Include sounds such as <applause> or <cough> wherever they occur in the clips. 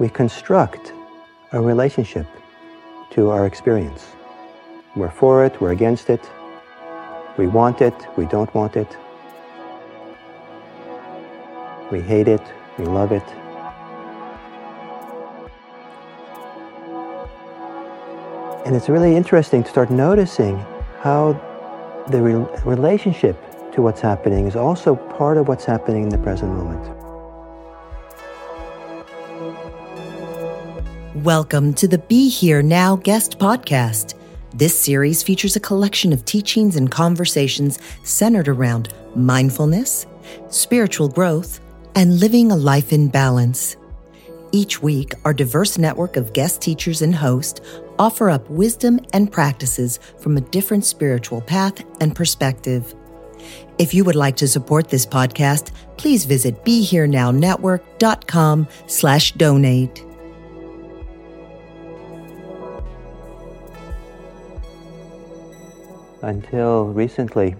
we construct a relationship to our experience. We're for it, we're against it, we want it, we don't want it, we hate it, we love it. And it's really interesting to start noticing how the re- relationship to what's happening is also part of what's happening in the present moment. Welcome to the Be Here Now guest podcast. This series features a collection of teachings and conversations centered around mindfulness, spiritual growth, and living a life in balance. Each week, our diverse network of guest teachers and hosts offer up wisdom and practices from a different spiritual path and perspective. If you would like to support this podcast, please visit BeHereNowNetwork.com slash donate. Until recently,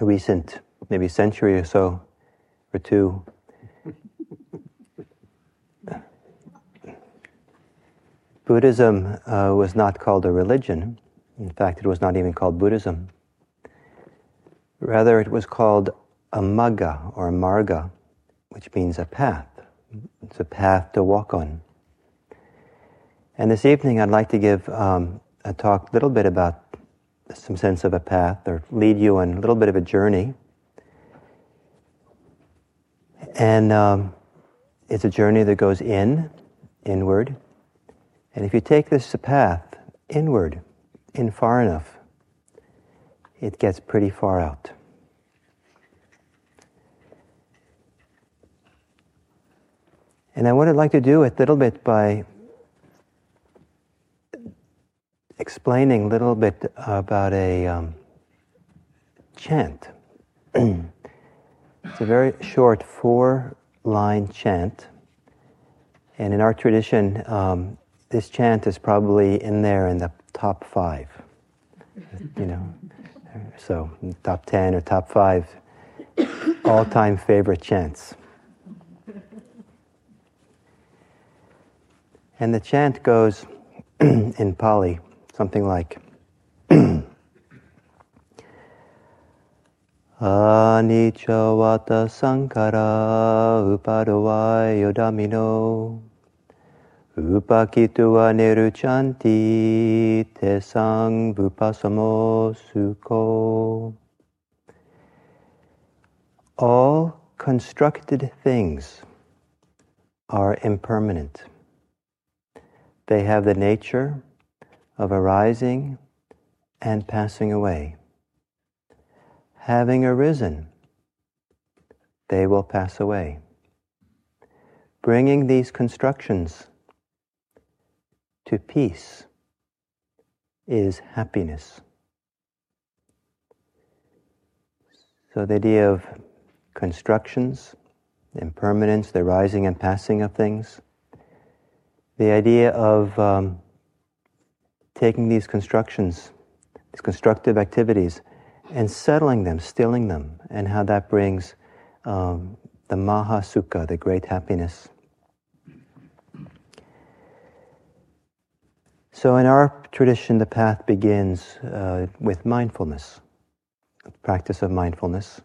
a recent maybe century or so, or two, Buddhism uh, was not called a religion. In fact, it was not even called Buddhism. Rather, it was called a magga or a marga, which means a path. It's a path to walk on. And this evening, I'd like to give um, a talk a little bit about some sense of a path or lead you on a little bit of a journey. And um, it's a journey that goes in, inward, and if you take this path inward, in far enough, it gets pretty far out. And I would like to do a little bit by explaining a little bit about a um, chant. <clears throat> it's a very short four line chant. And in our tradition, um, this chant is probably in there in the top five. You know, so top ten or top five all-time favorite chants. And the chant goes <clears throat> in Pali something like <clears throat> Anicca vata sankhara uppadavaya dhammino Uppajjitva nirujjhanti tesang vupasamo sukho. All constructed things are impermanent. They have the nature of arising and passing away. Having arisen, they will pass away. Bringing these constructions to peace is happiness. So the idea of constructions, impermanence, the rising and passing of things, the idea of um, taking these constructions, these constructive activities, and settling them, stilling them, and how that brings um, the Maha Sukha, the great happiness. So, in our tradition, the path begins uh, with mindfulness, practice of mindfulness.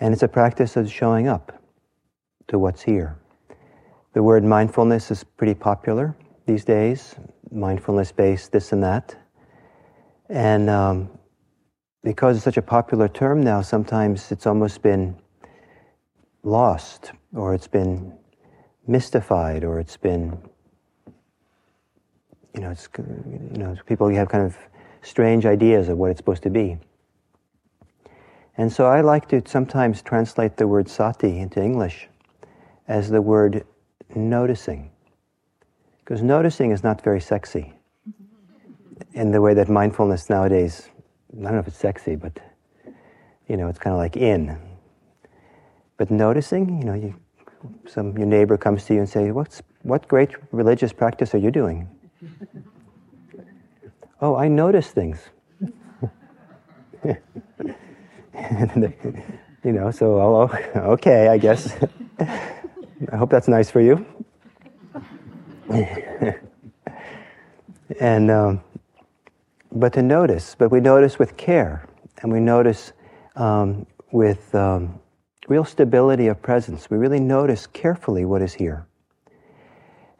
And it's a practice of showing up to what's here. The word mindfulness is pretty popular these days, mindfulness based, this and that. And um, because it's such a popular term now, sometimes it's almost been lost, or it's been mystified, or it's been you know, it's, you know, people have kind of strange ideas of what it's supposed to be. And so I like to sometimes translate the word sati into English as the word noticing. Because noticing is not very sexy in the way that mindfulness nowadays, I don't know if it's sexy, but you know, it's kind of like in. But noticing, you know, you, some your neighbor comes to you and say, "What's what great religious practice are you doing?" oh, I notice things. <laughs> you know, so I'll, <laughs> okay, I guess. <laughs> I hope that's nice for you. <laughs> and um, but to notice, but we notice with care, and we notice um, with um, real stability of presence. We really notice carefully what is here,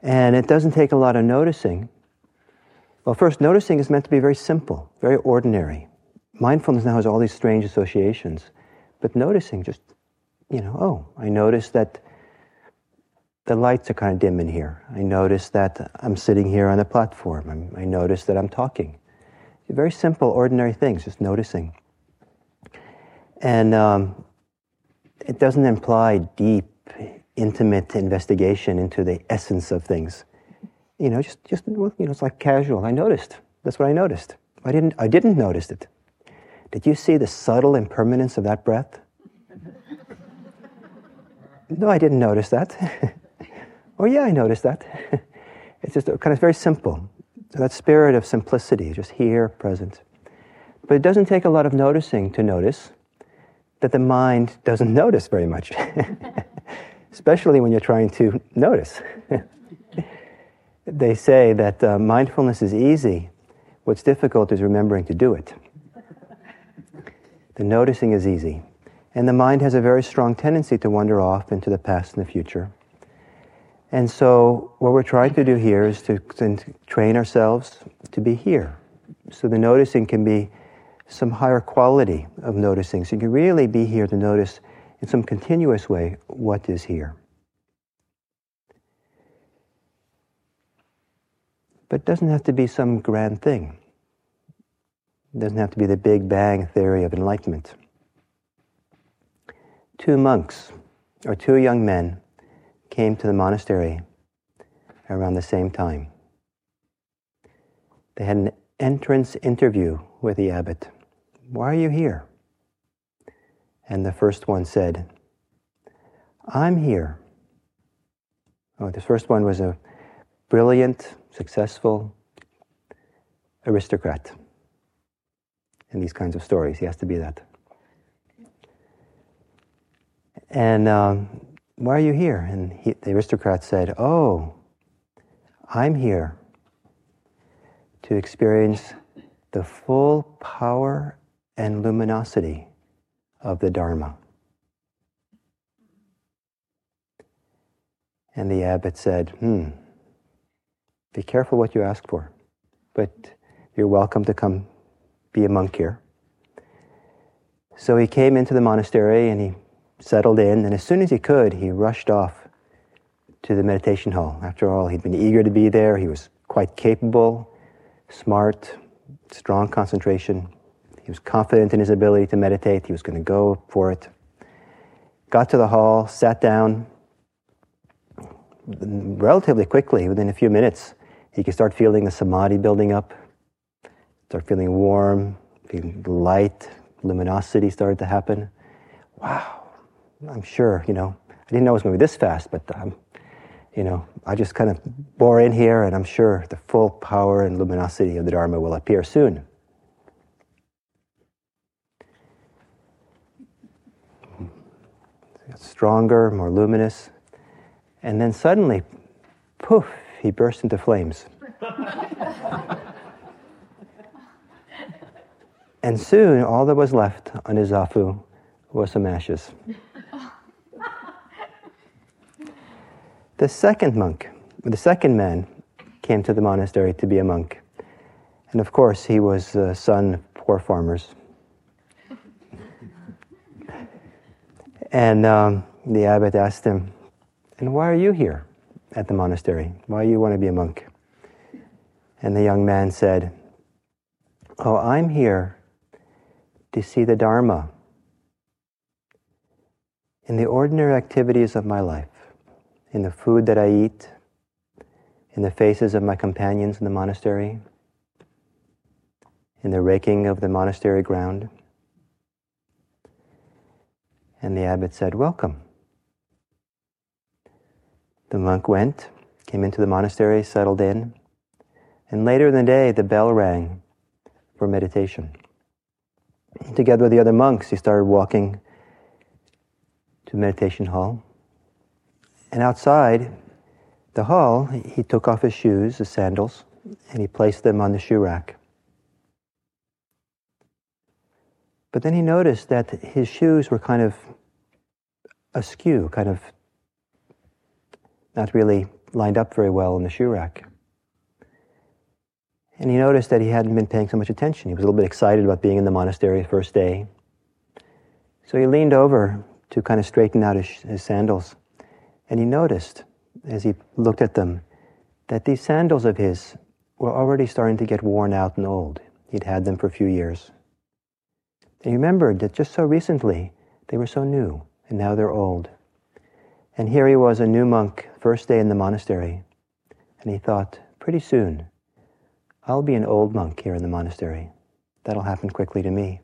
and it doesn't take a lot of noticing. Well, first, noticing is meant to be very simple, very ordinary. Mindfulness now has all these strange associations, but noticing just, you know, oh, I notice that the lights are kind of dim in here. I notice that I'm sitting here on the platform. I'm, i notice that I'm talking. Very simple, ordinary things, just noticing. And um, it doesn't imply deep, intimate investigation into the essence of things. You know, just, just you know, it's like casual. I noticed. That's what I noticed. I didn't, I didn't notice it. Did you see the subtle impermanence of that breath? <laughs> no, I didn't notice that. <laughs> Oh, yeah, I noticed that. <laughs> it's just kind of very simple. So that spirit of simplicity, just here, present. But it doesn't take a lot of noticing to notice that the mind doesn't notice very much, <laughs> especially when you're trying to notice. <laughs> they say that uh, mindfulness is easy, what's difficult is remembering to do it. the noticing is easy. And the mind has a very strong tendency to wander off into the past and the future. And so, what we're trying to do here is to, train ourselves to be here. So, the noticing can be some higher quality of noticing. So, you can really be here to notice in some continuous way what is here. But it doesn't have to be some grand thing. It doesn't have to be the Big Bang theory of enlightenment. Two monks, or two young men, came to the monastery around the same time. They had an entrance interview with the abbot. Why are you here? And the first one said, I'm here. Oh, the first one was a brilliant, successful aristocrat. In these kinds of stories, he has to be that. And um, why are you here? And he, the aristocrat said, Oh, I'm here to experience the full power and luminosity of the Dharma. And the abbot said, Hmm, be careful what you ask for, but you're welcome to come be a monk here. So he came into the monastery and he settled in, and as soon as he could, he rushed off to the meditation hall. After all, he'd been eager to be there. He was quite capable, smart, strong concentration. He was confident in his ability to meditate. He was going to go for it. Got to the hall, sat down. Relatively quickly, within a few minutes, he could start feeling the samadhi building up, start feeling warm, feeling light, luminosity started to happen. Wow, I'm sure, you know, I didn't know it was going to be this fast, but um, you know, I just kind of bore in here, and I'm sure the full power and luminosity of the Dharma will appear soon. Stronger, more luminous, and then suddenly, poof, he burst into flames. <laughs> and soon, all that was left on his zafu was some ashes. The second monk, the second man, came to the monastery to be a monk. And of course, he was the son of poor farmers. and um, the abbot asked him, And why are you here at the monastery? Why do you want to be a monk? And the young man said, Oh, I'm here to see the Dharma in the ordinary activities of my life in the food that I eat, in the faces of my companions in the monastery, in the raking of the monastery ground. And the abbot said, Welcome. The monk went, came into the monastery, settled in, and later in the day the bell rang for meditation. Together with the other monks, he started walking to meditation hall. And outside, the hall, he took off his shoes, his sandals, and he placed them on the shoe rack. But then he noticed that his shoes were kind of askew, kind of not really lined up very well in the shoe rack. And he noticed that he hadn't been paying so much attention. He was a little bit excited about being in the monastery the first day. So he leaned over to kind of straighten out his, his sandals. And he noticed, as he looked at them, that these sandals of his were already starting to get worn out and old. He'd had them for a few years. And he remembered that just so recently they were so new, and now they're old. And here he was, a new monk, first day in the monastery. And he thought, pretty soon, I'll be an old monk here in the monastery. That'll happen quickly to me.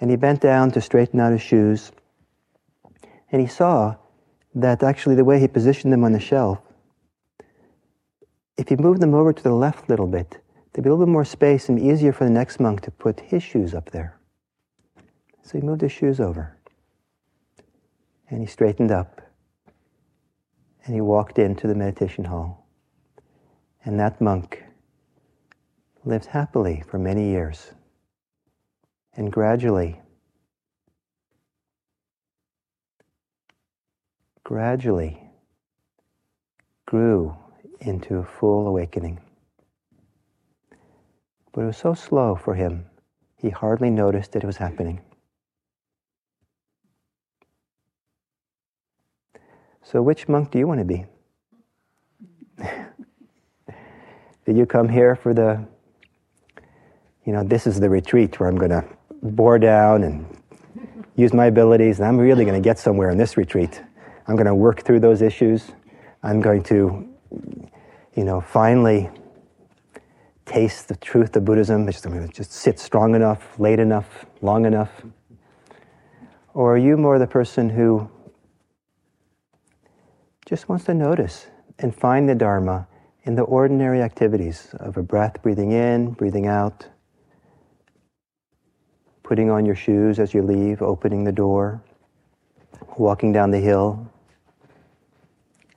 And he bent down to straighten out his shoes, and he saw that actually the way he positioned them on the shelf, if he moved them over to the left a little bit, there'd be a little bit more space and easier for the next monk to put his shoes up there. So he moved his shoes over. And he straightened up. And he walked into the meditation hall. And that monk lived happily for many years. And gradually, gradually grew into a full awakening. But it was so slow for him, he hardly noticed that it was happening. So, which monk do you want to be? <laughs> Did you come here for the, you know, this is the retreat where I'm going to bore down and use my abilities, and I'm really going to get somewhere in this retreat. I'm going to work through those issues. I'm going to, you know, finally taste the truth of Buddhism. I'm going to just sit strong enough, late enough, long enough. Or are you more the person who just wants to notice and find the Dharma in the ordinary activities of a breath, breathing in, breathing out, putting on your shoes as you leave, opening the door, walking down the hill,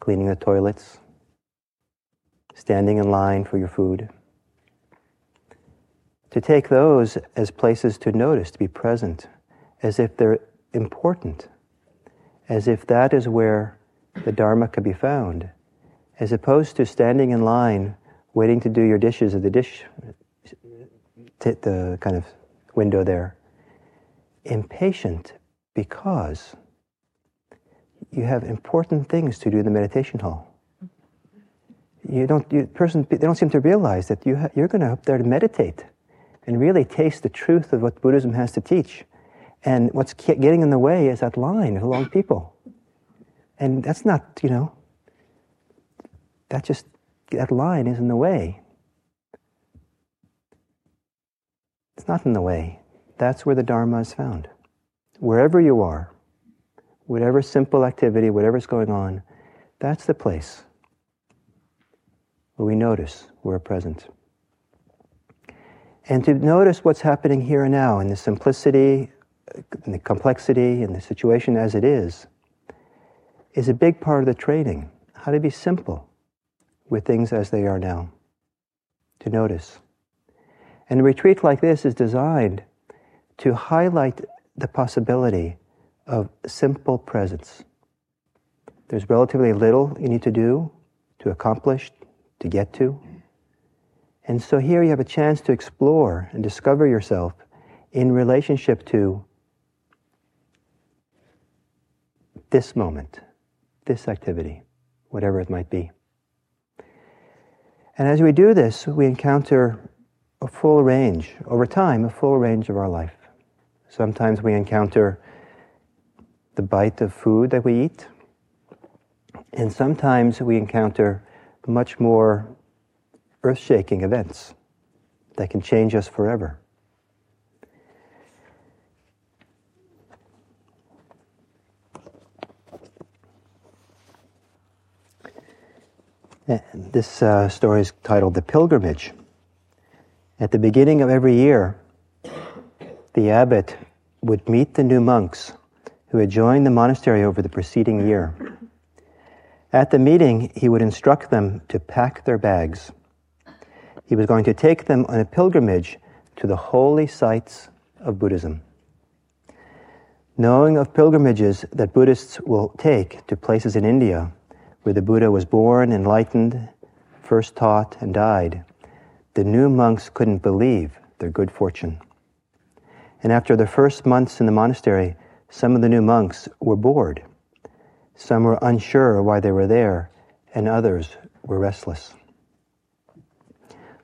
cleaning the toilets, standing in line for your food. To take those as places to notice, to be present, as if they're important, as if that is where the Dharma could be found as opposed to standing in line waiting to do your dishes at the dish, the kind of window there. Impatient because you have important things to do in the meditation hall. You don't, you, person, they don't seem to realize that you ha- you're going to up there to meditate and really taste the truth of what Buddhism has to teach. And what's getting in the way is that line of long people. And that's not, you know, that just, that line is in the way. It's not in the way. That's where the Dharma is found. Wherever you are, whatever simple activity, whatever's going on, that's the place where we notice we're present. And to notice what's happening here and now in the simplicity, in the complexity, in the situation as it is, is a big part of the training. How to be simple with things as they are now, to notice. And a retreat like this is designed to highlight the possibility of simple presence. There's relatively little you need to do, to accomplish, to get to. And so here you have a chance to explore and discover yourself in relationship to this moment, this activity, whatever it might be. And as we do this, we encounter a full range, over time, a full range of our life. Sometimes we encounter the bite of food that we eat, and sometimes we encounter much more earth shaking events that can change us forever. This uh, story is titled The Pilgrimage. At the beginning of every year, the abbot would meet the new monks who had joined the monastery over the preceding year. At the meeting, he would instruct them to pack their bags. He was going to take them on a pilgrimage to the holy sites of Buddhism. Knowing of pilgrimages that Buddhists will take to places in India where the Buddha was born, enlightened, first taught, and died, the new monks couldn't believe their good fortune. And after the first months in the monastery, some of the new monks were bored. Some were unsure why they were there, and others were restless.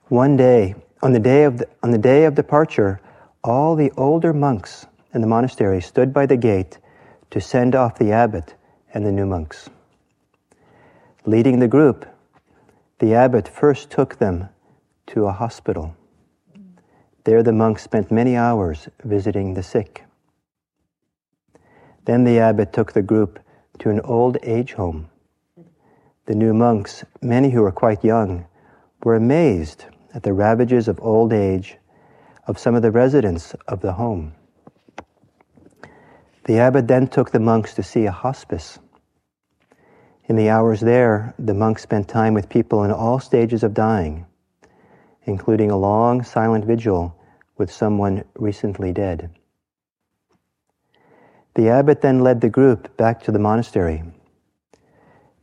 One day, on the day of, the, on the day of departure, all the older monks in the monastery stood by the gate to send off the abbot and the new monks. Leading the group, the abbot first took them to a hospital. There, the monks spent many hours visiting the sick. Then the abbot took the group to an old age home. The new monks, many who were quite young, were amazed at the ravages of old age of some of the residents of the home. The abbot then took the monks to see a hospice. In the hours there, the monks spent time with people in all stages of dying, including a long silent vigil with someone recently dead. The abbot then led the group back to the monastery.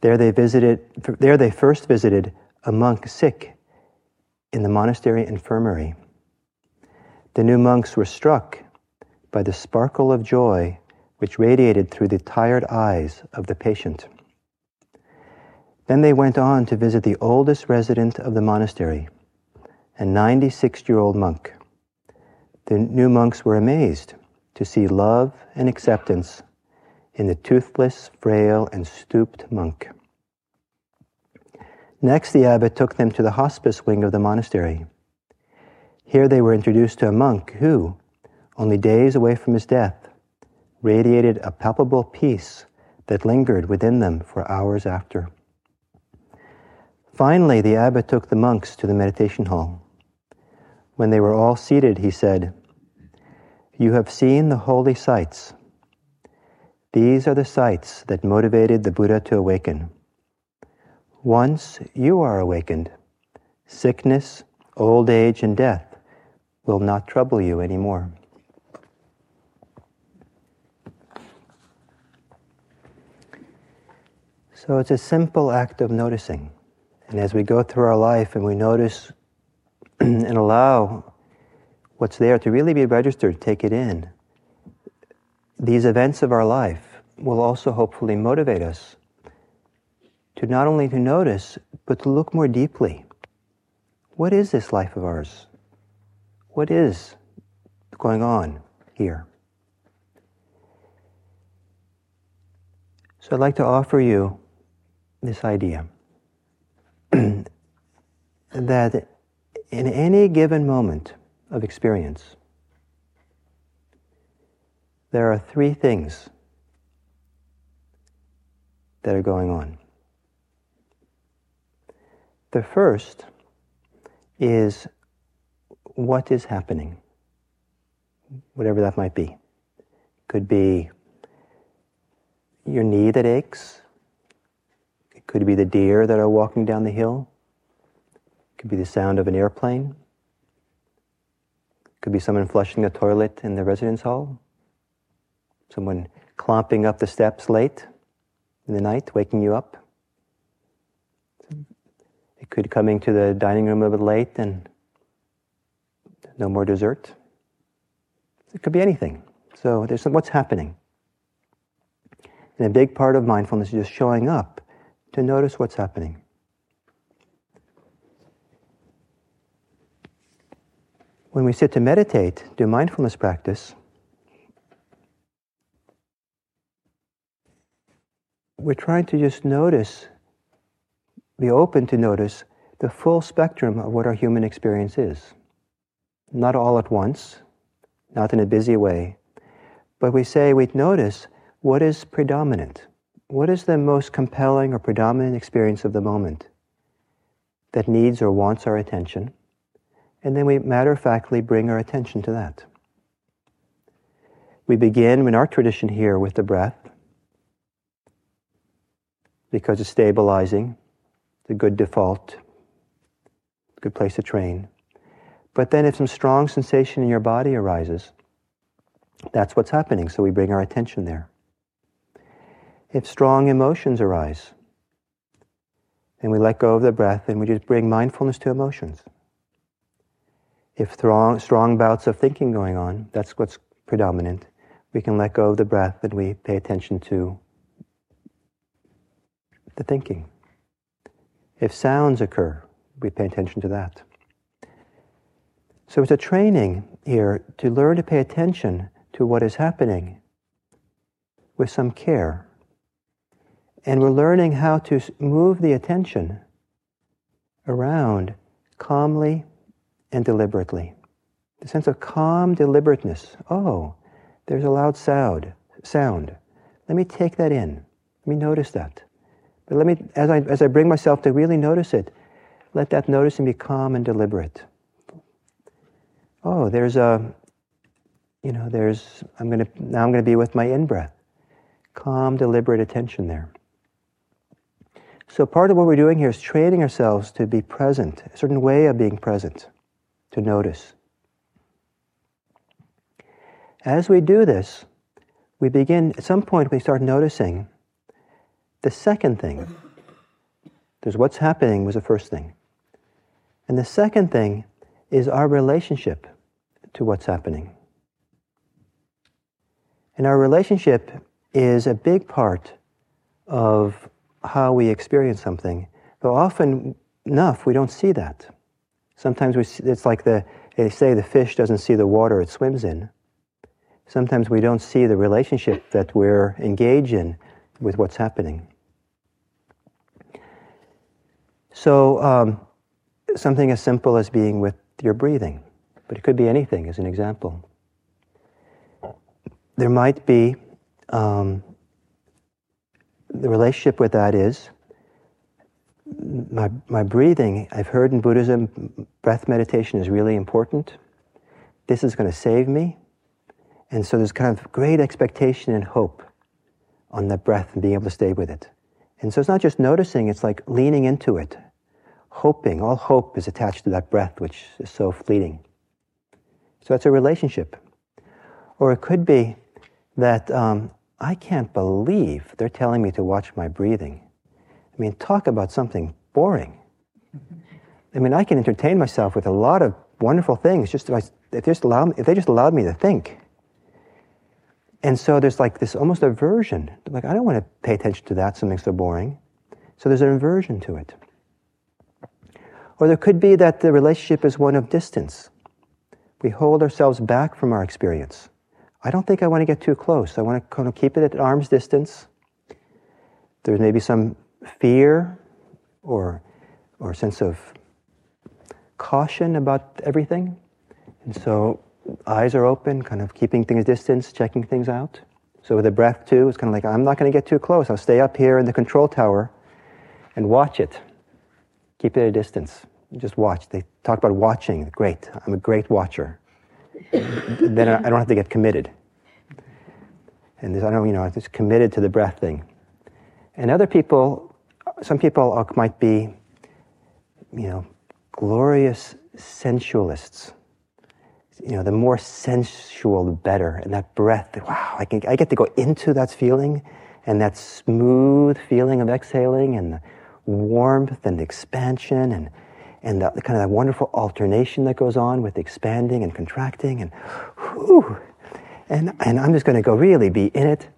There they visited there they first visited a monk sick in the monastery infirmary. The new monks were struck by the sparkle of joy which radiated through the tired eyes of the patient. Then they went on to visit the oldest resident of the monastery, a 96 year old monk. The new monks were amazed to see love and acceptance in the toothless, frail, and stooped monk. Next, the abbot took them to the hospice wing of the monastery. Here they were introduced to a monk who, only days away from his death, radiated a palpable peace that lingered within them for hours after. Finally, the abbot took the monks to the meditation hall. When they were all seated, he said, you have seen the holy sights. These are the sights that motivated the Buddha to awaken. Once you are awakened, sickness, old age, and death will not trouble you anymore. So it's a simple act of noticing. And as we go through our life and we notice <clears throat> and allow what's there, to really be registered, take it in. These events of our life will also hopefully motivate us to not only to notice, but to look more deeply. What is this life of ours? What is going on here? So I'd like to offer you this idea <clears throat> that in any given moment, of experience. There are three things that are going on. The first is what is happening, whatever that might be. Could be your knee that aches. It could be the deer that are walking down the hill. It could be the sound of an airplane. Could be someone flushing the toilet in the residence hall. Someone clomping up the steps late in the night, waking you up. It could coming to the dining room a little bit late and no more dessert. It could be anything. So there's some, what's happening. And a big part of mindfulness is just showing up to notice what's happening. When we sit to meditate, do mindfulness practice, we're trying to just notice, be open to notice the full spectrum of what our human experience is. Not all at once, not in a busy way, but we say we notice what is predominant. What is the most compelling or predominant experience of the moment that needs or wants our attention? And then we matter of factly bring our attention to that. We begin in our tradition here with the breath. because it's stabilizing, a good default, good place to train. But then if some strong sensation in your body arises, that's what's happening, so we bring our attention there. If strong emotions arise, then we let go of the breath and we just bring mindfulness to emotions. If strong, strong bouts of thinking going on, that's what's predominant, we can let go of the breath and we pay attention to the thinking. If sounds occur, we pay attention to that. So it's a training here to learn to pay attention to what is happening with some care. And we're learning how to move the attention around calmly and deliberately. The sense of calm deliberateness. Oh, there's a loud sound. Sound. Let me take that in. Let me notice that. But let me, as I, as I bring myself to really notice it, let that noticing be calm and deliberate. Oh, there's a, you know, there's, I'm going to, now I'm going to be with my in breath. Calm, deliberate attention there. So part of what we're doing here is training ourselves to be present, a certain way of being present, to notice. As we do this, we begin, at some point, we start noticing the second thing. There's what's happening was the first thing. And the second thing is our relationship to what's happening. And our relationship is a big part of how we experience something. though often enough, we don't see that. Sometimes we it's like the, they say the fish doesn't see the water it swims in. Sometimes we don't see the relationship that we're engaged in with what's happening. So, um, something as simple as being with your breathing, but it could be anything as an example. There might be um, the relationship with that is my, my breathing. I've heard in Buddhism, breath meditation is really important. This is going to save me. And so there's kind of great expectation and hope on that breath and being able to stay with it. And so it's not just noticing, it's like leaning into it, hoping. All hope is attached to that breath, which is so fleeting. So it's a relationship. Or it could be that um, I can't believe they're telling me to watch my breathing. I mean, talk about something boring. I mean, I can entertain myself with a lot of wonderful things just if, I, if, they just allow, if they just allowed me to think. And so there's like this almost aversion. Like, I don't want to pay attention to that, something so boring. So there's an aversion to it. Or there could be that the relationship is one of distance. We hold ourselves back from our experience. I don't think I want to get too close. I want to kind of keep it at arm's distance. There's maybe some fear or, or sense of caution about everything. And so eyes are open, kind of keeping things distance, checking things out. So with the breath too, it's kind of like, I'm not going to get too close. I'll stay up here in the control tower and watch it. Keep it at a distance. Just watch. They talk about watching. Great. I'm a great watcher. then I don't have to get committed. And I don't, you know, I'm just committed to the breath thing. And other people, some people might be, you know, glorious sensualists you know, the more sensual, the better. And that breath, wow, I, can, I get to go into that feeling and that smooth feeling of exhaling and the warmth and the expansion and, and the, the kind of that wonderful alternation that goes on with expanding and contracting and whew, and, and I'm just going to go really be in it.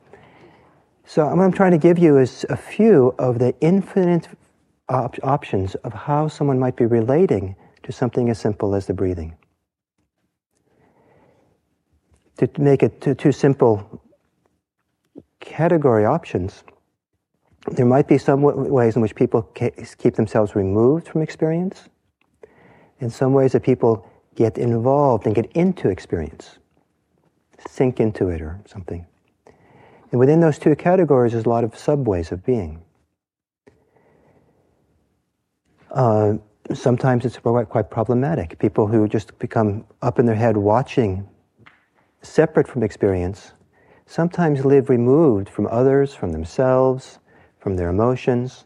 So what I'm trying to give you is a few of the infinite op- options of how someone might be relating to something as simple as the breathing to make it too simple category options, there might be some ways in which people keep themselves removed from experience, in some ways that people get involved and get into experience, sink into it or something. And within those two categories, there's a lot of subways of being. Uh, sometimes it's quite problematic. People who just become up in their head watching separate from experience, sometimes live removed from others, from themselves, from their emotions.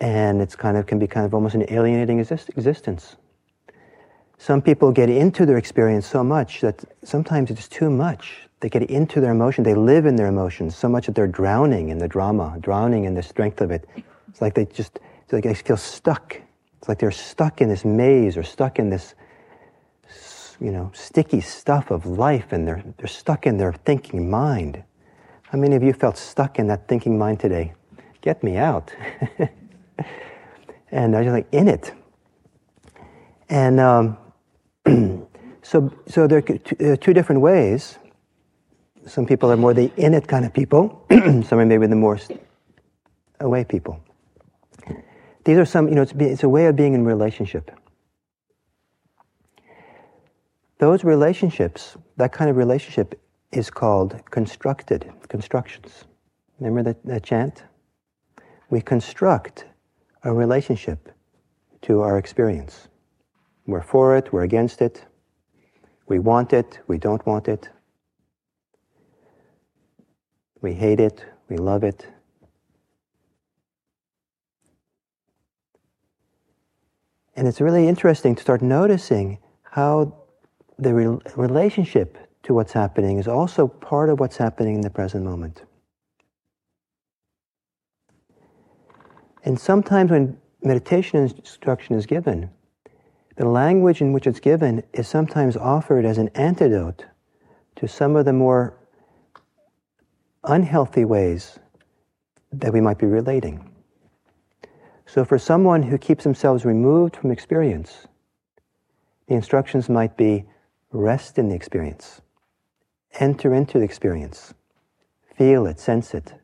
And it's kind of can be kind of almost an alienating exist- existence. Some people get into their experience so much that sometimes it's too much. They get into their emotion, they live in their emotions so much that they're drowning in the drama, drowning in the strength of it. It's like they just, it's like they feel stuck. It's like they're stuck in this maze or stuck in this, you know, sticky stuff of life and they're, they're stuck in their thinking mind. How many of you felt stuck in that thinking mind today? Get me out. <laughs> and I was like, in it. And um, <clears throat> so, so there are two different ways. Some people are more the in it kind of people, <clears throat> some are maybe the more away people. These are some, you know, it's, it's a way of being in relationship. Those relationships, that kind of relationship, is called constructed constructions. Remember that, that chant? We construct a relationship to our experience. We're for it, we're against it, we want it, we don't want it, we hate it, we love it. And it's really interesting to start noticing how the re- relationship to what's happening is also part of what's happening in the present moment. And sometimes when meditation instruction is given, the language in which it's given is sometimes offered as an antidote to some of the more unhealthy ways that we might be relating. So, for someone who keeps themselves removed from experience, the instructions might be rest in the experience, enter into the experience, feel it, sense it,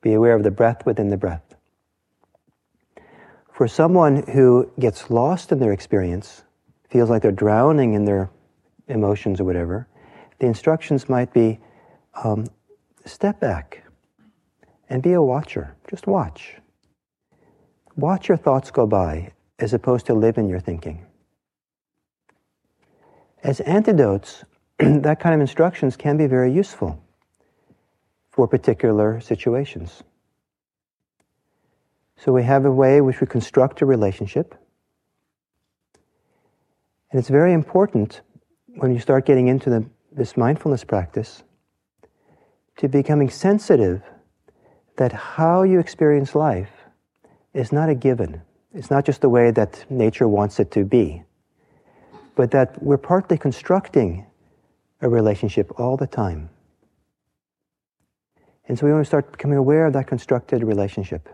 be aware of the breath within the breath. For someone who gets lost in their experience, feels like they're drowning in their emotions or whatever, the instructions might be um, step back and be a watcher. Just watch. Watch your thoughts go by as opposed to live in your thinking. As antidotes, <clears throat> that kind of instructions can be very useful for particular situations. So we have a way in which we construct a relationship. And it's very important when you start getting into the, this mindfulness practice to becoming sensitive that how you experience life is not a given. It's not just the way that nature wants it to be, but that we're partly constructing a relationship all the time. And so we want to start becoming aware of that constructed relationship.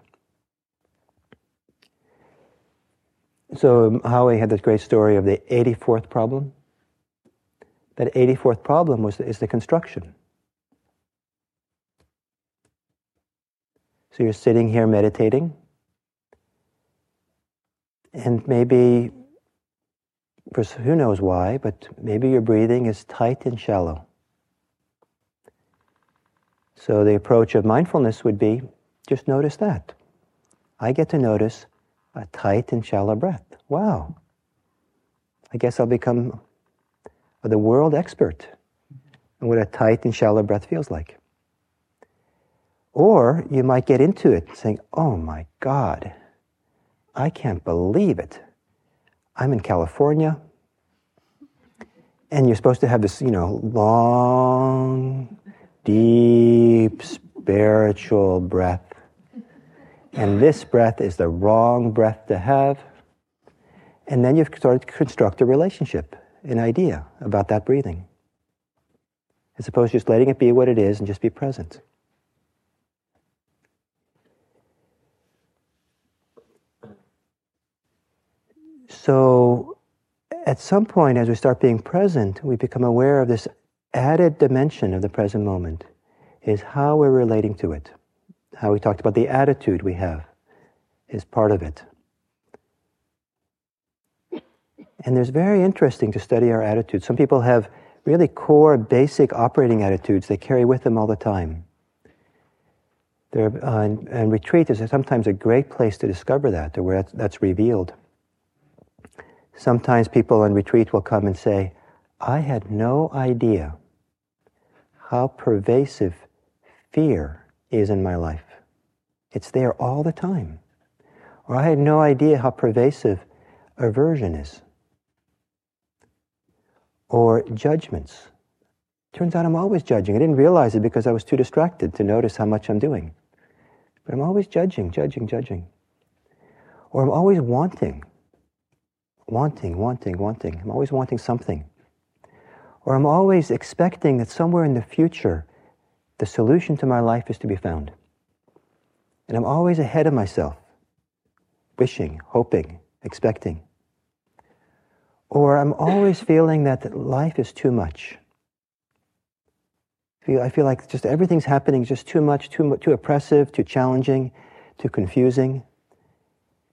So um, Howie had this great story of the 84th problem. That 84th problem was is the construction. So you're sitting here meditating, and maybe, who knows why, but maybe your breathing is tight and shallow. So the approach of mindfulness would be just notice that. I get to notice a tight and shallow breath. Wow. I guess I'll become the world expert on what a tight and shallow breath feels like. Or you might get into it saying, oh my God, I can't believe it. I'm in California, and you're supposed to have this, you know, long, deep, spiritual breath and this breath is the wrong breath to have. And then you've started to construct a relationship, an idea about that breathing. As opposed to just letting it be what it is and just be present. So, at some point, as we start being present, we become aware of this added dimension of the present moment, is how we're relating to it how we talked about the attitude we have is part of it. And there's very interesting to study our attitudes. Some people have really core, basic operating attitudes they carry with them all the time. There, uh, and, and, retreat is sometimes a great place to discover that, or where that's, that's revealed. Sometimes people on retreat will come and say, I had no idea how pervasive fear is in my life. It's there all the time. Or I had no idea how pervasive aversion is. Or judgments. Turns out I'm always judging. I didn't realize it because I was too distracted to notice how much I'm doing. But I'm always judging, judging, judging. Or I'm always wanting. Wanting, wanting, wanting. I'm always wanting something. Or I'm always expecting that somewhere in the future, the solution to my life is to be found. And I'm always ahead of myself, wishing, hoping, expecting. Or I'm always <laughs> feeling that life is too much. I feel like just everything's happening is just too much, too, too oppressive, too challenging, too confusing.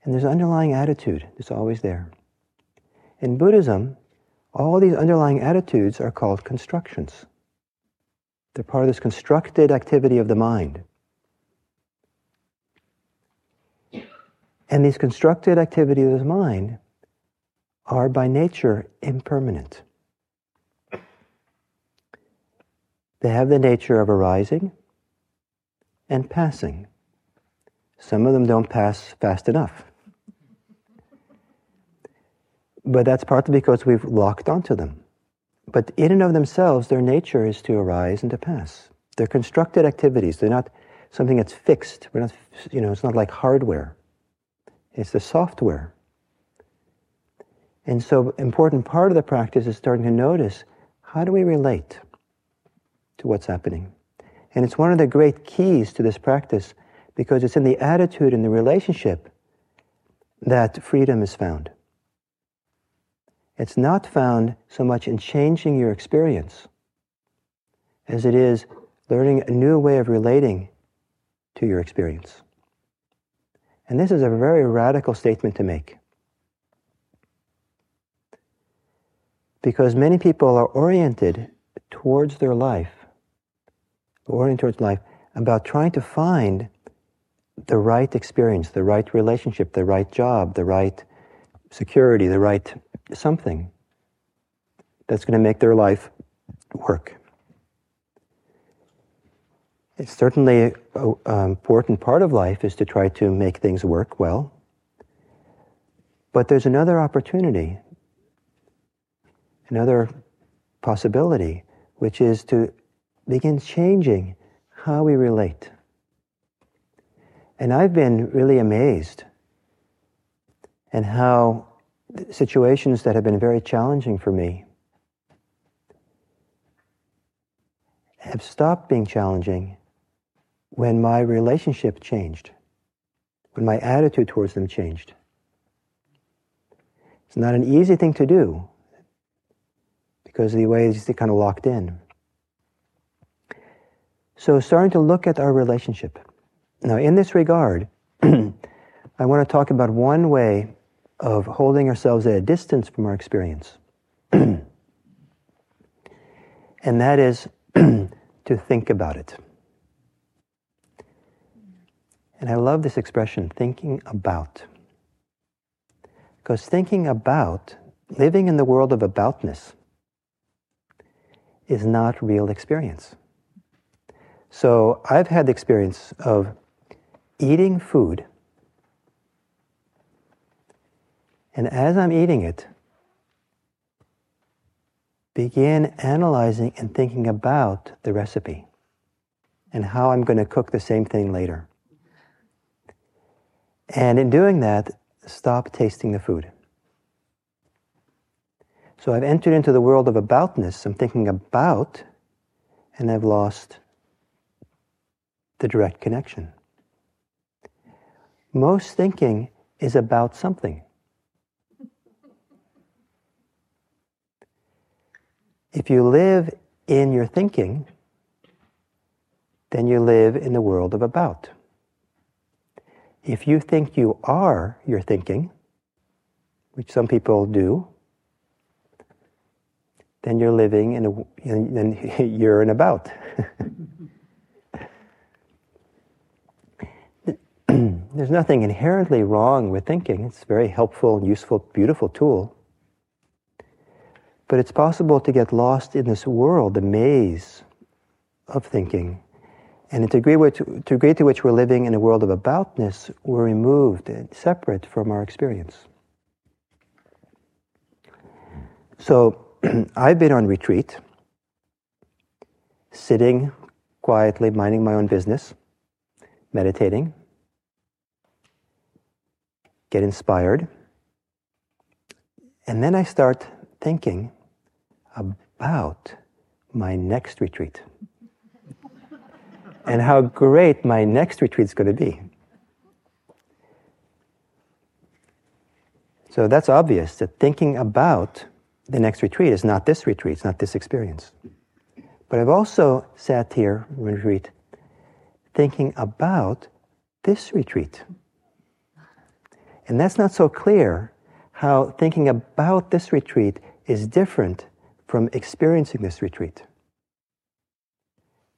And there's an underlying attitude that's always there. In Buddhism, all these underlying attitudes are called constructions. They're part of this constructed activity of the mind. And these constructed activities of the mind are by nature impermanent. They have the nature of arising and passing. Some of them don't pass fast enough. But that's partly because we've locked onto them. But in and of themselves, their nature is to arise and to pass. They're constructed activities. They're not something that's fixed. We're not, you know, it's not like hardware. It's the software. And so, important part of the practice is starting to notice how do we relate to what's happening. And it's one of the great keys to this practice because it's in the attitude and the relationship that freedom is found. It's not found so much in changing your experience as it is learning a new way of relating to your experience. And this is a very radical statement to make. Because many people are oriented towards their life, oriented towards life, about trying to find the right experience, the right relationship, the right job, the right security, the right something that's going to make their life work. It's certainly an important part of life is to try to make things work well. But there's another opportunity, another possibility, which is to begin changing how we relate. And I've been really amazed and how situations that have been very challenging for me have stopped being challenging when my relationship changed, when my attitude towards them changed. It's not an easy thing to do because of the way it's kind of locked in. So, starting to look at our relationship. Now, in this regard, <clears throat> I want to talk about one way of holding ourselves at a distance from our experience. <clears throat> and that is <clears throat> to think about it. And I love this expression, thinking about. Because thinking about, living in the world of aboutness, is not real experience. So I've had the experience of eating food And as I'm eating it, begin analyzing and thinking about the recipe and how I'm going to cook the same thing later. And in doing that, stop tasting the food. So I've entered into the world of aboutness. I'm thinking about, and I've lost the direct connection. Most thinking is about something. If you live in your thinking, then you live in the world of about. If you think you are your thinking, which some people do, then you're living in a, then <laughs> you're in about. <laughs> There's nothing inherently wrong with thinking. It's a very helpful, useful, beautiful tool. But it's possible to get lost in this world, the maze of thinking, And to degree, which, to degree to which we're living in a world of aboutness, we're removed, and separate from our experience. So <clears throat> I've been on retreat, sitting quietly, minding my own business, meditating, get inspired, and then I start thinking about my next retreat and how great my next retreat is going to be. So that's obvious that thinking about the next retreat is not this retreat, it's not this experience. But I've also sat here, in retreat, thinking about this retreat. And that's not so clear how thinking about this retreat is different from experiencing this retreat.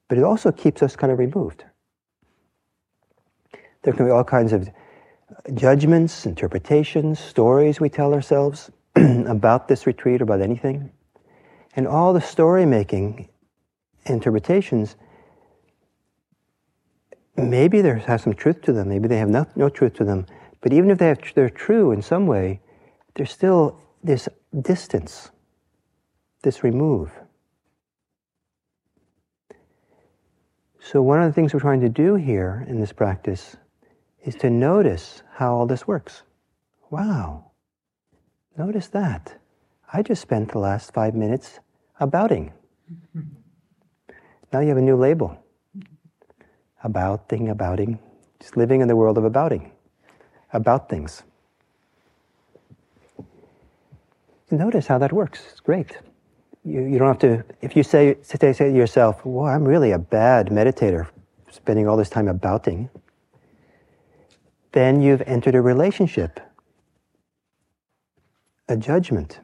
But it also keeps us kind of removed. There can be all kinds of judgments, interpretations, stories we tell ourselves <clears throat> about this retreat, or about anything. And all the story making interpretations, maybe there has some truth to them, maybe they have no, no truth to them, but even if they have, they're true in some way, there's still this distance, this remove. So, one of the things we're trying to do here in this practice is to notice how all this works. Wow, notice that. I just spent the last five minutes abouting. Now you have a new label. Abouting, abouting. Just living in the world of abouting. About things. notice how that works. It's great. You, you don't have to, if you say, say, say to yourself, well, I'm really a bad meditator, spending all this time abouting, then you've entered a relationship, a judgment.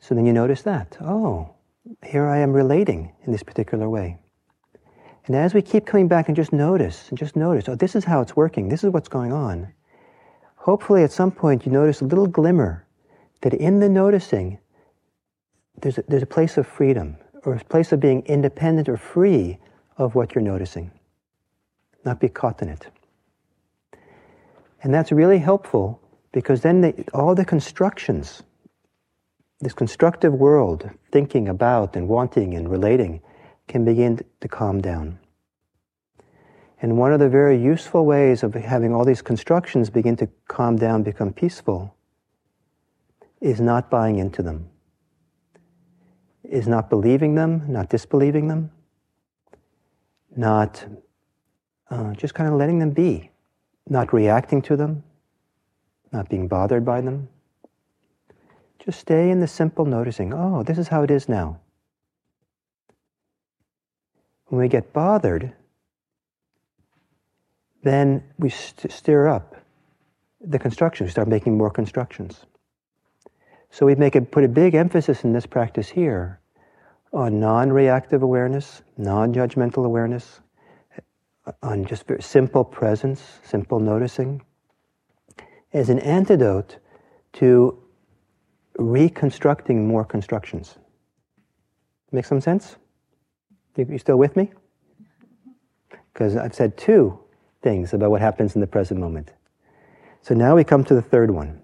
So then you notice that, oh, here I am relating in this particular way. And as we keep coming back and just notice, and just notice, oh, this is how it's working, this is what's going on, hopefully at some point you notice a little glimmer that in the noticing, there's a, there's a place of freedom, or a place of being independent or free of what you're noticing, not be caught in it. And that's really helpful because then the, all the constructions, this constructive world, thinking about and wanting and relating, can begin to calm down. And one of the very useful ways of having all these constructions begin to calm down, become peaceful, is not buying into them, is not believing them, not disbelieving them, not uh, just kind of letting them be, not reacting to them, not being bothered by them. Just stay in the simple noticing, oh, this is how it is now. When we get bothered, then we st- stir up the constructions, we start making more constructions. So we make it, put a big emphasis in this practice here on non-reactive awareness, non-judgmental awareness, on just simple presence, simple noticing, as an antidote to reconstructing more constructions. Make some sense? You still with me? Because I've said two things about what happens in the present moment. So now we come to the third one.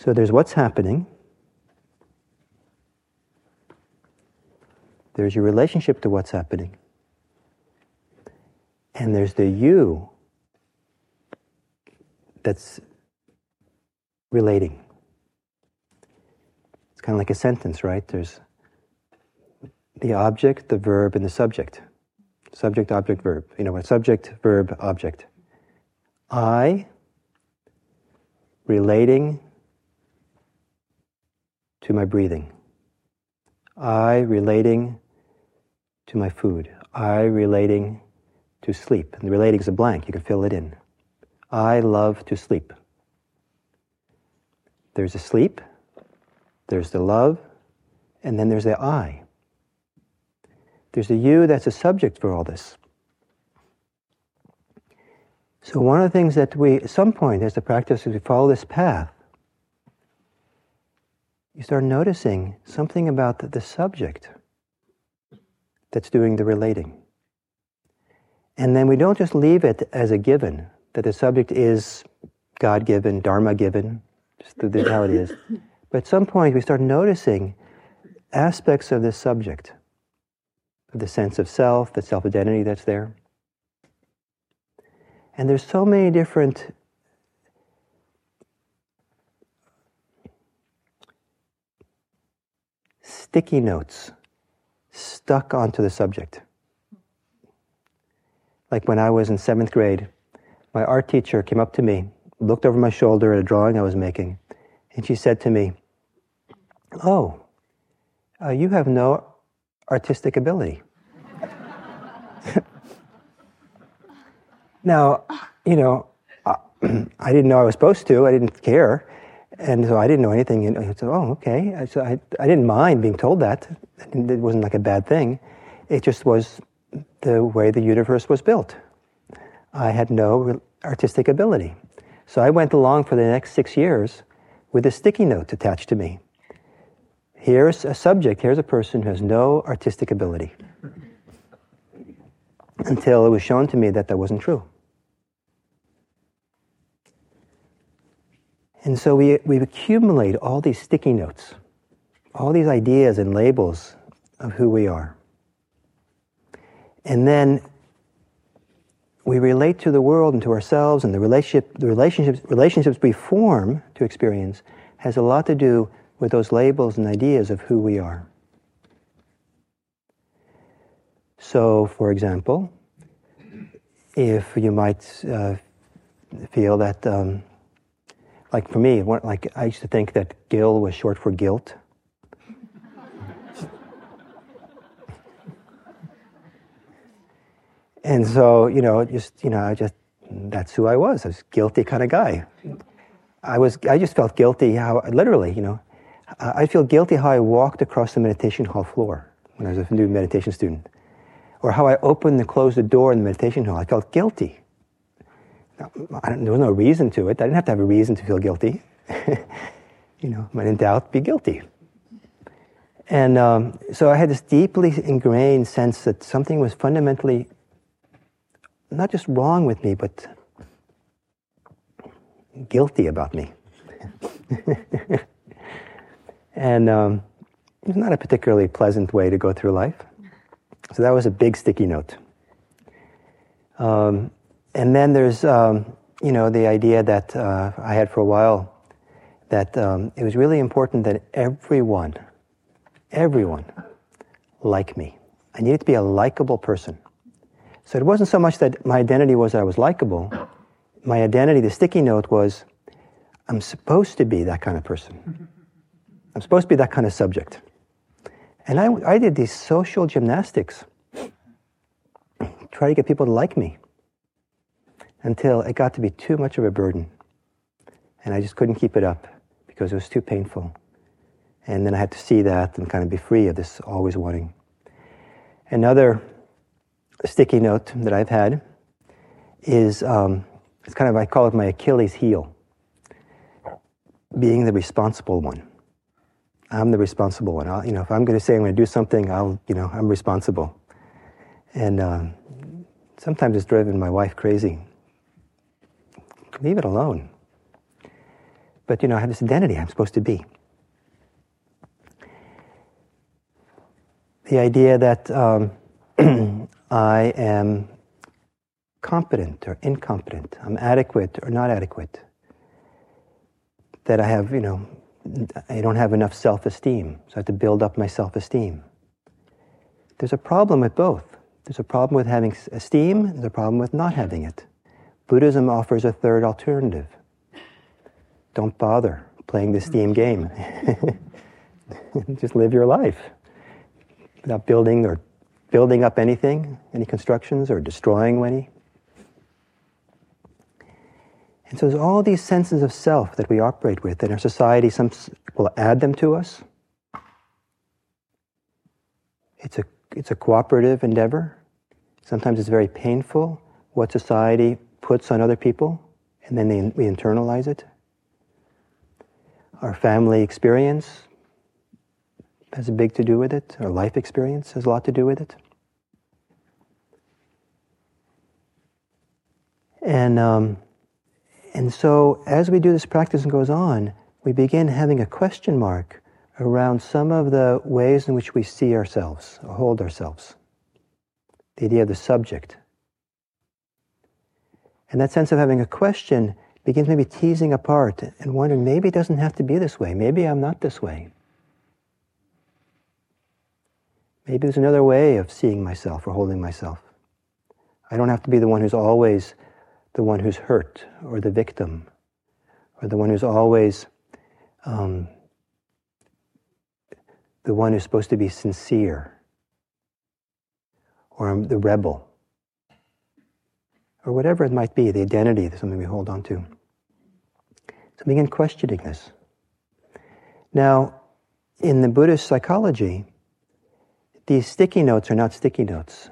So there's what's happening. There's your relationship to what's happening. And there's the you that's relating. It's kind of like a sentence, right? There's the object, the verb, and the subject. Subject, object, verb. You know, subject, verb, object. I relating to my breathing. I relating to my food. I relating to sleep. And the relating is a blank, you can fill it in. I love to sleep. There's a sleep, there's the love, and then there's the I. There's a you that's a subject for all this. So, one of the things that we, at some point, as the practice, we follow this path, you start noticing something about the, the subject that's doing the relating. And then we don't just leave it as a given, that the subject is God given, Dharma given, just this is how it is. But at some point we start noticing aspects of this subject, of the sense of self, the self identity that's there. And there's so many different sticky notes stuck onto the subject. Like when I was in seventh grade, my art teacher came up to me, looked over my shoulder at a drawing I was making, and she said to me, Oh, uh, you have no artistic ability. <laughs> now, you know, I, <clears throat> I didn't know I was supposed to, I didn't care. And so I didn't know anything. And said, oh, okay. So I, I didn't mind being told that. It wasn't like a bad thing. It just was the way the universe was built. I had no artistic ability. So I went along for the next six years with a sticky note attached to me. Here's a subject, here's a person who has no artistic ability. Until it was shown to me that that wasn't true. And so we, we accumulate all these sticky notes, all these ideas and labels of who we are. And then we relate to the world and to ourselves, and the, relationship, the relationships, relationships we form to experience has a lot to do with those labels and ideas of who we are. So, for example, if you might uh, feel that um, like for me, it like I used to think that Gil was short for guilt. and so, you know, just you know, I just that's who I was. I was a guilty kind of guy. I was. I just felt guilty. How literally, you know, I feel guilty how I walked across the meditation hall floor when I was a new meditation student, or how I opened and closed the door in the meditation hall. I felt guilty there was no reason to it. I didn't have to have a reason to feel guilty. <laughs> you know, when in doubt, be guilty. And um, so I had this deeply ingrained sense that something was fundamentally not just wrong with me, but guilty about me. <laughs> and um, it's not a particularly pleasant way to go through life. So that was a big sticky note. Um, and then there's, um, you know, the idea that uh, I had for a while that um, it was really important that everyone, everyone, like me. I needed to be a likable person. So it wasn't so much that my identity was that I was likable. My identity, the sticky note was, I'm supposed to be that kind of person. I'm supposed to be that kind of subject. And I, I did these social gymnastics, try to get people to like me until it got to be too much of a burden. And I just couldn't keep it up because it was too painful. And then I had to see that and kind of be free of this always wanting. Another sticky note that I've had is um, it's kind of, I call it my Achilles heel. Being the responsible one. I'm the responsible one. I'll, you know, if I'm going to say I'm going to do something, I'll, you know, I'm responsible. And um, sometimes it's driven my wife crazy leave it alone. But you know, I have this identity I'm supposed to be. The idea that um, <clears throat> I am competent or incompetent, I'm adequate or not adequate, that I have, you know, I don't have enough self esteem, so I have to build up my self esteem. There's a problem with both. There's a problem with having esteem, there's a problem with not having it. Buddhism offers a third alternative. Don't bother playing the steam game. <laughs> Just live your life without building or building up anything, any constructions, or destroying any. And so there's all these senses of self that we operate with, and our society some will add them to us. It's a, it's a cooperative endeavor. Sometimes it's very painful what society puts on other people, and then they, we internalize it. Our family experience has a big to do with it. Our life experience has a lot to do with it. And, um, and so, as we do this practice and goes on, we begin having a question mark around some of the ways in which we see ourselves, or hold ourselves. The idea of the subject, and that sense of having a question begins maybe teasing apart and wondering maybe it doesn't have to be this way. Maybe I'm not this way. Maybe there's another way of seeing myself or holding myself. I don't have to be the one who's always the one who's hurt or the victim or the one who's always um, the one who's supposed to be sincere or I'm the rebel or whatever it might be, the identity, something we hold on to. So begin questioning this. Now, in the Buddhist psychology, these sticky notes are not sticky notes.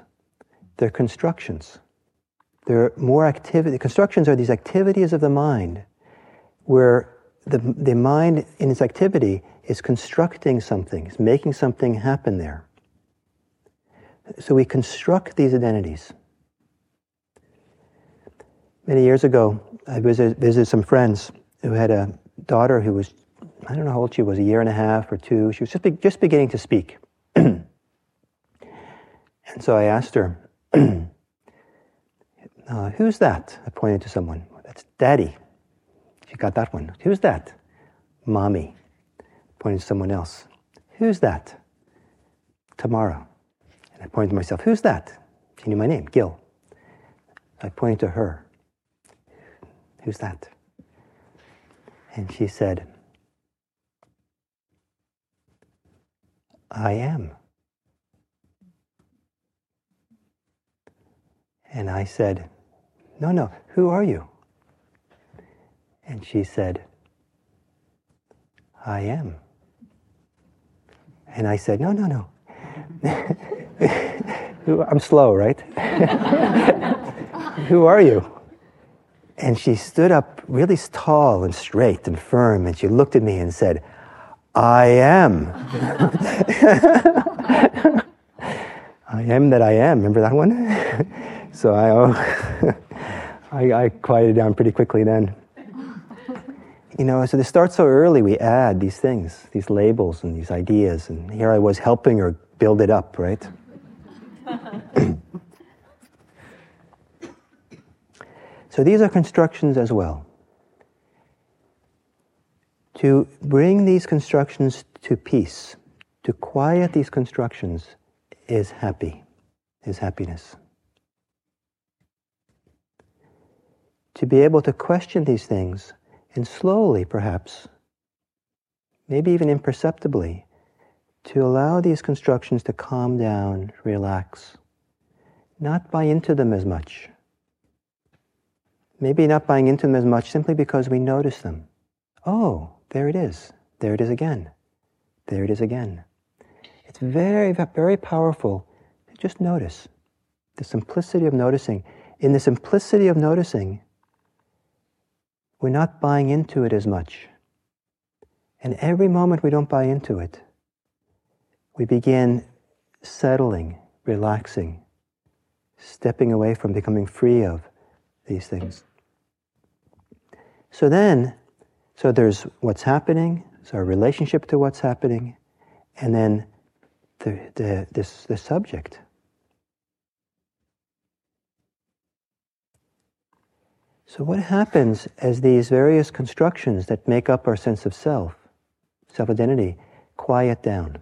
They're constructions. They're more activity. Constructions are these activities of the mind where the, the mind in its activity is constructing something, is making something happen there. So we construct these identities. Many years ago, I visited, visited some friends who had a daughter who was, I don't know how old she was, a year and a half or two. She was just, be, just beginning to speak. <clears throat> and so I asked her, <clears throat> uh, Who's that? I pointed to someone. That's Daddy. She got that one. Who's that? Mommy. Pointed to someone else. Who's that? Tamara. And I pointed to myself. Who's that? She knew my name, Gil. I pointed to her. Who's that? And she said, I am. And I said, No, no, who are you? And she said, I am. And I said, No, no, no. <laughs> I'm slow, right? <laughs> who are you? And she stood up really tall and straight and firm, and she looked at me and said, I am. <laughs> I am that I am. Remember that one? <laughs> so I, oh, <laughs> I, I quieted down pretty quickly then. You know, so to start so early, we add these things, these labels and these ideas, and here I was helping her build it up, right? <clears throat> So these are constructions as well. To bring these constructions to peace, to quiet these constructions, is happy, is happiness. To be able to question these things and slowly, perhaps, maybe even imperceptibly, to allow these constructions to calm down, relax, not buy into them as much Maybe not buying into them as much simply because we notice them. Oh, there it is. There it is again. There it is again. It's very, very powerful. To just notice the simplicity of noticing. In the simplicity of noticing, we're not buying into it as much. And every moment we don't buy into it, we begin settling, relaxing, stepping away from becoming free of these things. So then, so there's what's happening, so our relationship to what's happening, and then the, the, this, the subject. So, what happens as these various constructions that make up our sense of self, self identity, quiet down?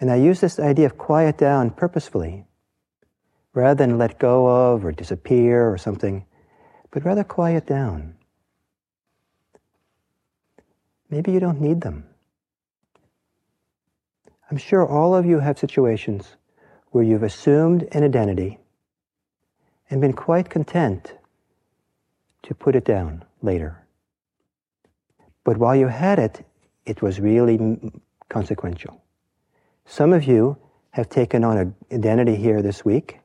And I use this idea of quiet down purposefully, rather than let go of or disappear or something but rather quiet down. Maybe you don't need them. I'm sure all of you have situations where you've assumed an identity and been quite content to put it down later. But while you had it, it was really consequential. Some of you have taken on an identity here this week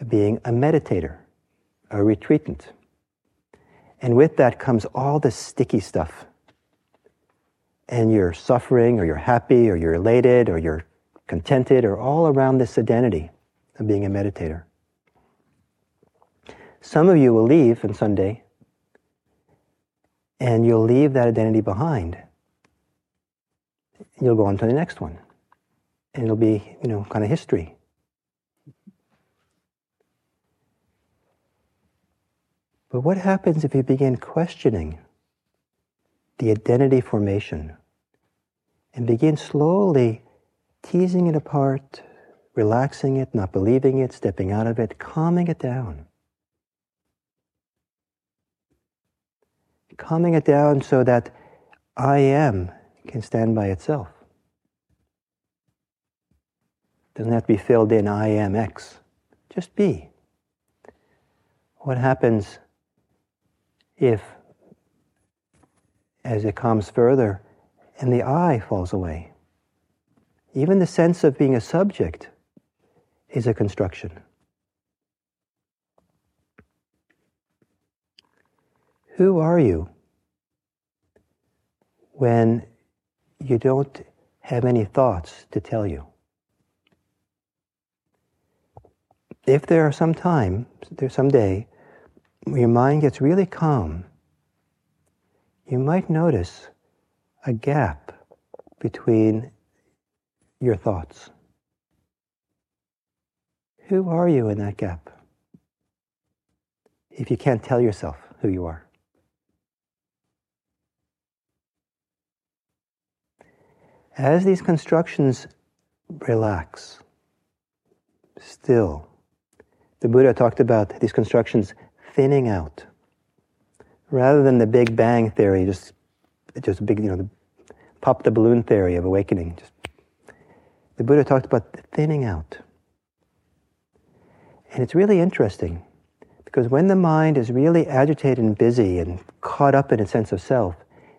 of being a meditator, a retreatant. And with that comes all the sticky stuff. And you're suffering, or you're happy, or you're elated, or you're contented, or all around this identity of being a meditator. Some of you will leave on Sunday, and you'll leave that identity behind. You'll go on to the next one, and it'll be, you know, kind of history. But what happens if you begin questioning the identity formation and begin slowly teasing it apart, relaxing it, not believing it, stepping out of it, calming it down? Calming it down so that I am can stand by itself. Doesn't have to be filled in I am X. Just be. What happens if, as it comes further, and the I falls away? Even the sense of being a subject is a construction. Who are you when you don't have any thoughts to tell you? If there are some time, there's some day, your mind gets really calm, you might notice a gap between your thoughts. Who are you in that gap? If you can't tell yourself who you are. As these constructions relax, still, the Buddha talked about these constructions thinning out. Rather than the Big Bang theory, just just big, you know, the pop the balloon theory of awakening. Just, the Buddha talked about thinning out. And it's really interesting because when the mind is really agitated and busy and caught up in a sense of self,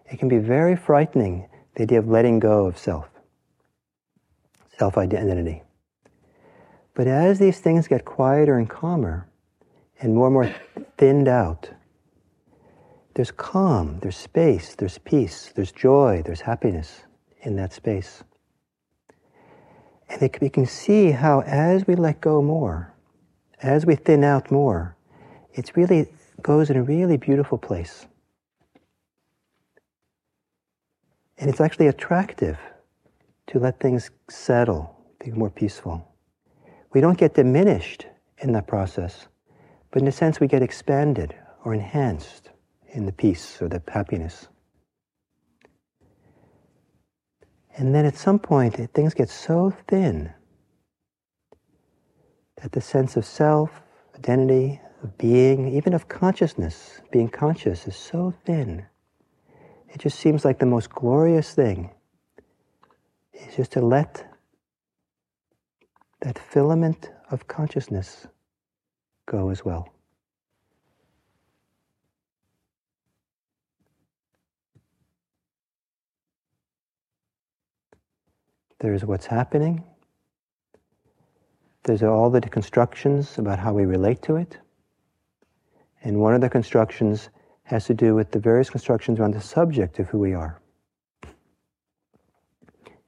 it can be very frightening the idea of letting go of self, self identity. But as these things get quieter and calmer, and more and more thinned out, there's calm, there's space, there's peace, there's joy, there's happiness in that space. And it, we can see how as we let go more, as we thin out more, it really goes in a really beautiful place. And it's actually attractive to let things settle, be more peaceful. We don't get diminished in that process, but in a sense we get expanded or enhanced in the peace or the happiness. And then at some point, things get so thin that the sense of self, identity, of being, even of consciousness, being conscious, is so thin it just seems like the most glorious thing is just to let that filament of consciousness go as well. There's what's happening. There's all the constructions about how we relate to it. And one of the constructions has to do with the various constructions around the subject of who we are.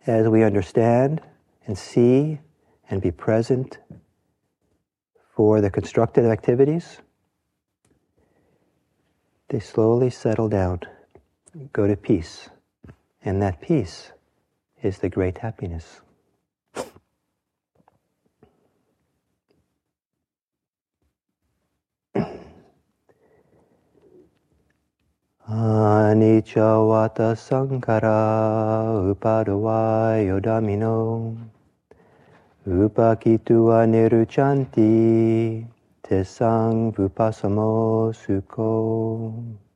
As we understand and see and be present for the constructive activities, they slowly settle down, go to peace. And that peace is the great happiness. <clears throat> Anicca vata sankhara upadava yodamino uppajjitva nirujjhanti tesang vupasamo sukho.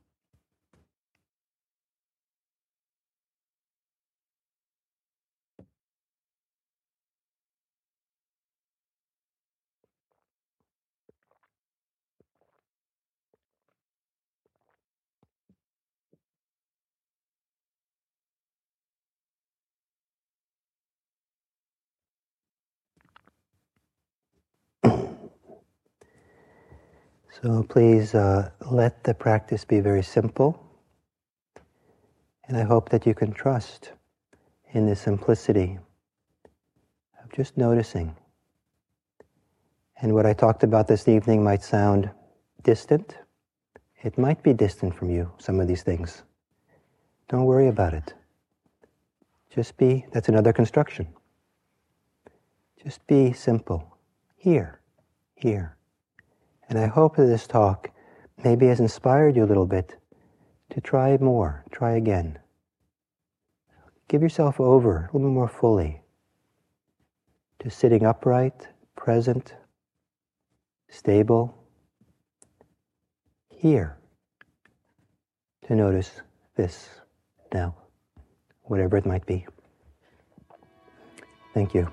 So please uh, let the practice be very simple. And I hope that you can trust in the simplicity of just noticing. And what I talked about this evening might sound distant. It might be distant from you, some of these things. Don't worry about it. Just be, that's another construction. Just be simple. Here, here. And I hope that this talk maybe has inspired you a little bit to try more, try again. Give yourself over a little more fully to sitting upright, present, stable, here to notice this now, whatever it might be. Thank you.